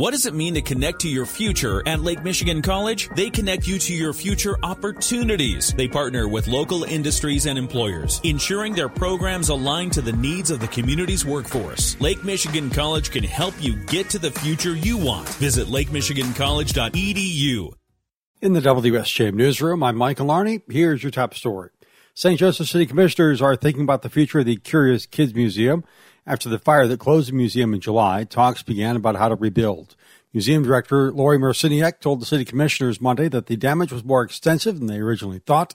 What does it mean to connect to your future at Lake Michigan College? They connect you to your future opportunities. They partner with local industries and employers, ensuring their programs align to the needs of the community's workforce. Lake Michigan College can help you get to the future you want. Visit lakemichigancollege.edu. In the WSJM newsroom, I'm Michael Arney. Here's your top story. St. Joseph City Commissioners are thinking about the future of the Curious Kids Museum. After the fire that closed the museum in July, talks began about how to rebuild. Museum Director Lori Marciniak told the City Commissioners Monday that the damage was more extensive than they originally thought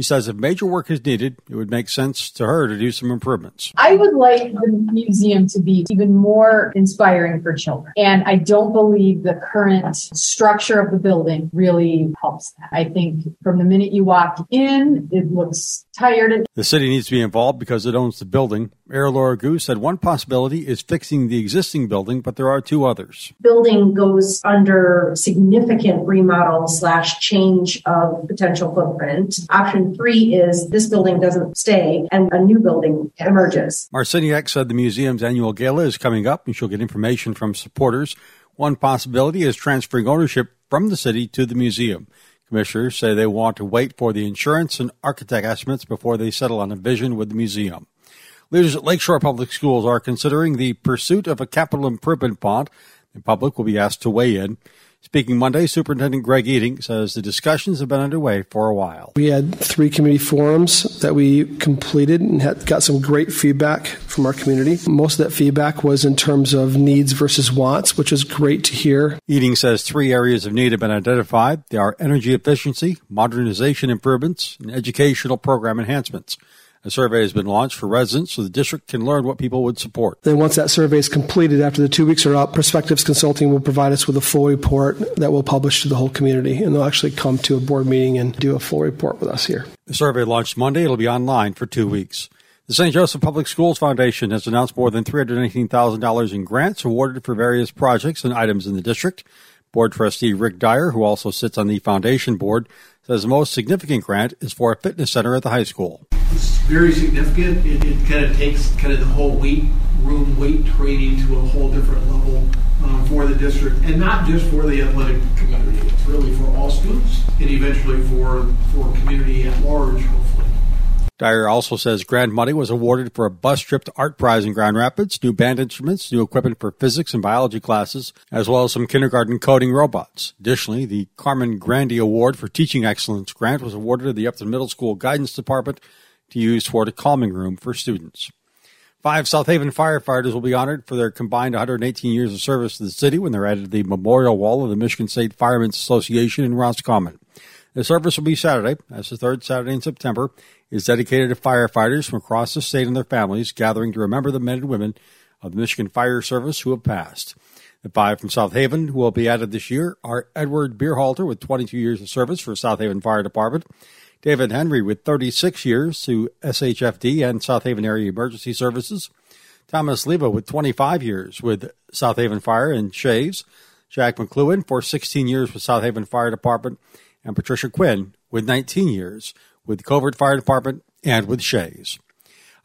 she says if major work is needed, it would make sense to her to do some improvements. I would like the museum to be even more inspiring for children. And I don't believe the current structure of the building really helps that. I think from the minute you walk in, it looks tired. The city needs to be involved because it owns the building. Mayor Laura Goose said one possibility is fixing the existing building, but there are two others. Building goes under significant remodel slash change of potential footprint. Option three is this building doesn't stay and a new building emerges. Marciniak said the museum's annual gala is coming up and she'll get information from supporters. One possibility is transferring ownership from the city to the museum. Commissioners say they want to wait for the insurance and architect estimates before they settle on a vision with the museum. Leaders at Lakeshore Public Schools are considering the pursuit of a capital improvement bond. The public will be asked to weigh in. Speaking Monday, Superintendent Greg Eding says the discussions have been underway for a while. We had three committee forums that we completed and had got some great feedback from our community. Most of that feedback was in terms of needs versus wants, which is great to hear. Eding says three areas of need have been identified. They are energy efficiency, modernization improvements, and educational program enhancements. A survey has been launched for residents so the district can learn what people would support. Then, once that survey is completed, after the two weeks are up, Perspectives Consulting will provide us with a full report that we'll publish to the whole community. And they'll actually come to a board meeting and do a full report with us here. The survey launched Monday. It'll be online for two weeks. The St. Joseph Public Schools Foundation has announced more than $318,000 in grants awarded for various projects and items in the district. Board trustee Rick Dyer, who also sits on the foundation board, says the most significant grant is for a fitness center at the high school. Very significant. It, it kind of takes kind of the whole weight room weight training to a whole different level um, for the district, and not just for the athletic community. It's really for all students, and eventually for for community at large. Hopefully. Dyer also says grant money was awarded for a bus trip to Art Prize in Grand Rapids, new band instruments, new equipment for physics and biology classes, as well as some kindergarten coding robots. Additionally, the Carmen Grandy Award for Teaching Excellence grant was awarded to the Upton Middle School Guidance Department to use toward a calming room for students. Five South Haven firefighters will be honored for their combined 118 years of service to the city when they're added to the memorial wall of the Michigan State Firemen's Association in Roscommon. The service will be Saturday. That's the third Saturday in September. is dedicated to firefighters from across the state and their families gathering to remember the men and women of the Michigan Fire Service who have passed. The five from South Haven who will be added this year are Edward Beerhalter with 22 years of service for South Haven Fire Department, David Henry with 36 years to SHFD and South Haven Area Emergency Services, Thomas Leva with 25 years with South Haven Fire and Shays, Jack McLuhan for 16 years with South Haven Fire Department, and Patricia Quinn with 19 years with Covert Fire Department and with Shays.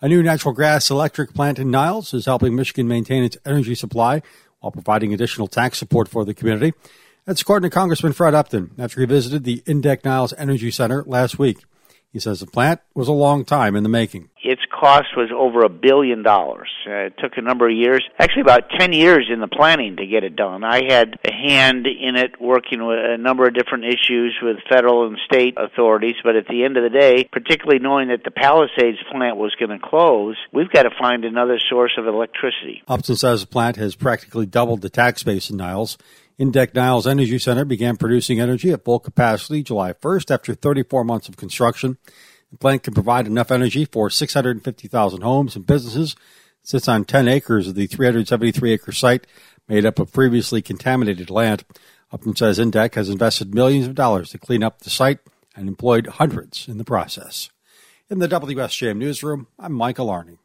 A new natural gas electric plant in Niles is helping Michigan maintain its energy supply while providing additional tax support for the community. That's according to Congressman Fred Upton after he visited the Indeck Niles Energy Center last week. He says the plant was a long time in the making. Its cost was over a billion dollars. Uh, it took a number of years, actually about 10 years in the planning to get it done. I had a hand in it working with a number of different issues with federal and state authorities, but at the end of the day, particularly knowing that the Palisades plant was going to close, we've got to find another source of electricity. Upton says the plant has practically doubled the tax base in Niles. Indeck Niles Energy Center began producing energy at full capacity July 1st after 34 months of construction. The plant can provide enough energy for 650,000 homes and businesses. It sits on 10 acres of the 373 acre site made up of previously contaminated land. Upton says Indeck has invested millions of dollars to clean up the site and employed hundreds in the process. In the WSJM newsroom, I'm Michael Arney.